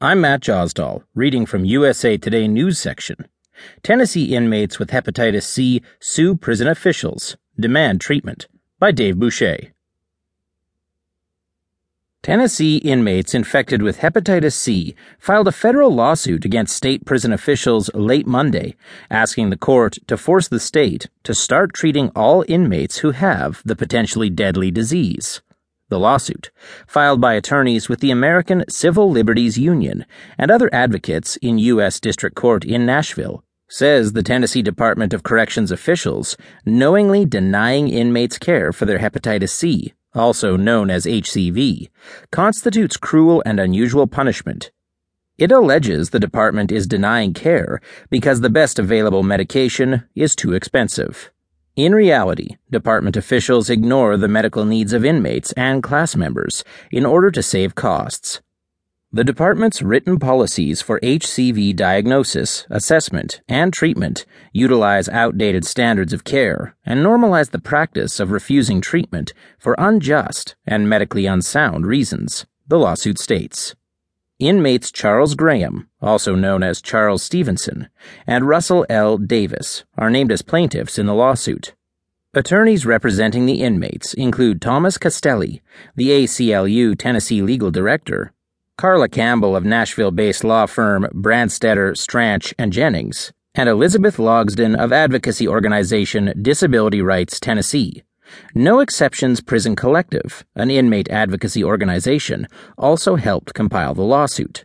I'm Matt Josdal, reading from USA Today News section. Tennessee inmates with hepatitis C sue prison officials, demand treatment, by Dave Boucher. Tennessee inmates infected with hepatitis C filed a federal lawsuit against state prison officials late Monday, asking the court to force the state to start treating all inmates who have the potentially deadly disease the lawsuit, filed by attorneys with the American Civil Liberties Union and other advocates in U.S. District Court in Nashville, says the Tennessee Department of Corrections officials knowingly denying inmates care for their hepatitis C, also known as HCV, constitutes cruel and unusual punishment. It alleges the department is denying care because the best available medication is too expensive. In reality, department officials ignore the medical needs of inmates and class members in order to save costs. The department's written policies for HCV diagnosis, assessment, and treatment utilize outdated standards of care and normalize the practice of refusing treatment for unjust and medically unsound reasons, the lawsuit states. Inmates Charles Graham, also known as Charles Stevenson, and Russell L. Davis are named as plaintiffs in the lawsuit. Attorneys representing the inmates include Thomas Castelli, the ACLU Tennessee legal director, Carla Campbell of Nashville based law firm Branstetter, Stranch, and Jennings, and Elizabeth Logsdon of advocacy organization Disability Rights Tennessee. No Exceptions Prison Collective, an inmate advocacy organization, also helped compile the lawsuit.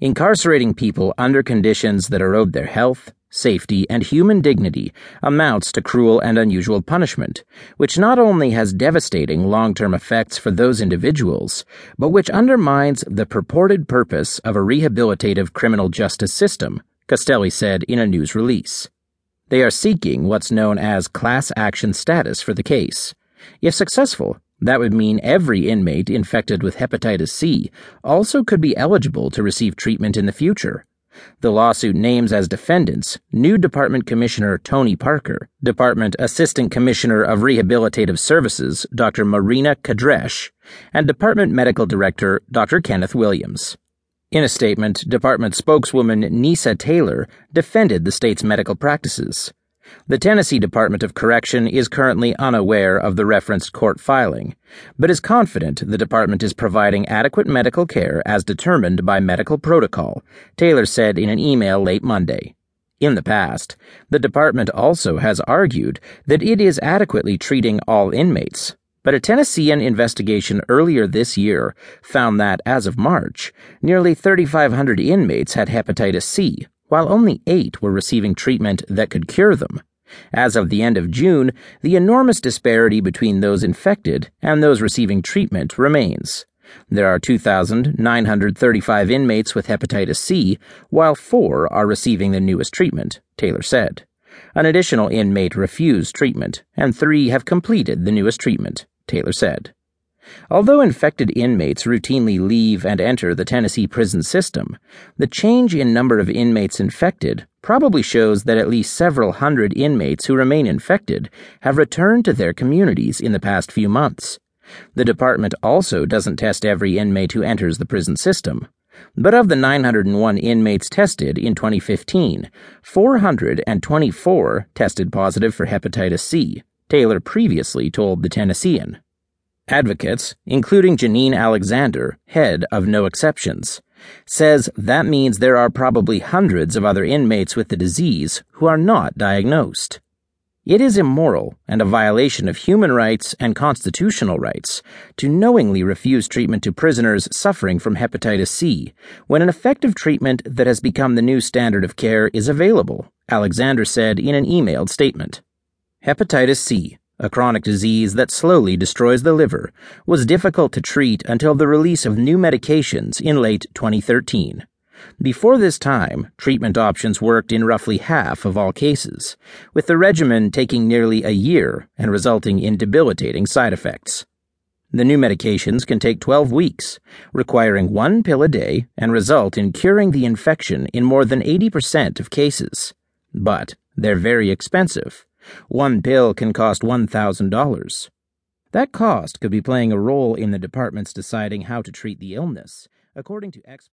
Incarcerating people under conditions that erode their health, safety, and human dignity amounts to cruel and unusual punishment, which not only has devastating long term effects for those individuals, but which undermines the purported purpose of a rehabilitative criminal justice system, Castelli said in a news release. They are seeking what's known as class action status for the case. If successful, that would mean every inmate infected with hepatitis C also could be eligible to receive treatment in the future. The lawsuit names as defendants new Department Commissioner Tony Parker, Department Assistant Commissioner of Rehabilitative Services Dr. Marina Cadreche, and Department Medical Director Dr. Kenneth Williams. In a statement, department spokeswoman Neysa Taylor defended the state's medical practices. The Tennessee Department of Correction is currently unaware of the referenced court filing, but is confident the department is providing adequate medical care as determined by medical protocol, Taylor said in an email late Monday. In the past, the department also has argued that it is adequately treating all inmates, but a Tennessean investigation earlier this year found that, as of March, nearly 3,500 inmates had hepatitis C, while only eight were receiving treatment that could cure them. As of the end of June, the enormous disparity between those infected and those receiving treatment remains. There are 2,935 inmates with hepatitis C, while four are receiving the newest treatment, Taylor said. An additional inmate refused treatment, and three have completed the newest treatment, Taylor said. Although infected inmates routinely leave and enter the Tennessee prison system, the change in number of inmates infected probably shows that at least several hundred inmates who remain infected have returned to their communities in the past few months. The department also doesn't test every inmate who enters the prison system. But of the 901 inmates tested in 2015, 424 tested positive for hepatitis C, Taylor previously told the Tennessean. Advocates, including Janine Alexander, head of No Exceptions, says that means there are probably hundreds of other inmates with the disease who are not diagnosed. It is immoral and a violation of human rights and constitutional rights to knowingly refuse treatment to prisoners suffering from hepatitis C when an effective treatment that has become the new standard of care is available, Alexander said in an emailed statement. Hepatitis C, a chronic disease that slowly destroys the liver, was difficult to treat until the release of new medications in late 2013. Before this time, treatment options worked in roughly half of all cases, with the regimen taking nearly a year and resulting in debilitating side effects. The new medications can take 12 weeks, requiring one pill a day, and result in curing the infection in more than 80% of cases. But they're very expensive one pill can cost $1,000. That cost could be playing a role in the department's deciding how to treat the illness, according to experts.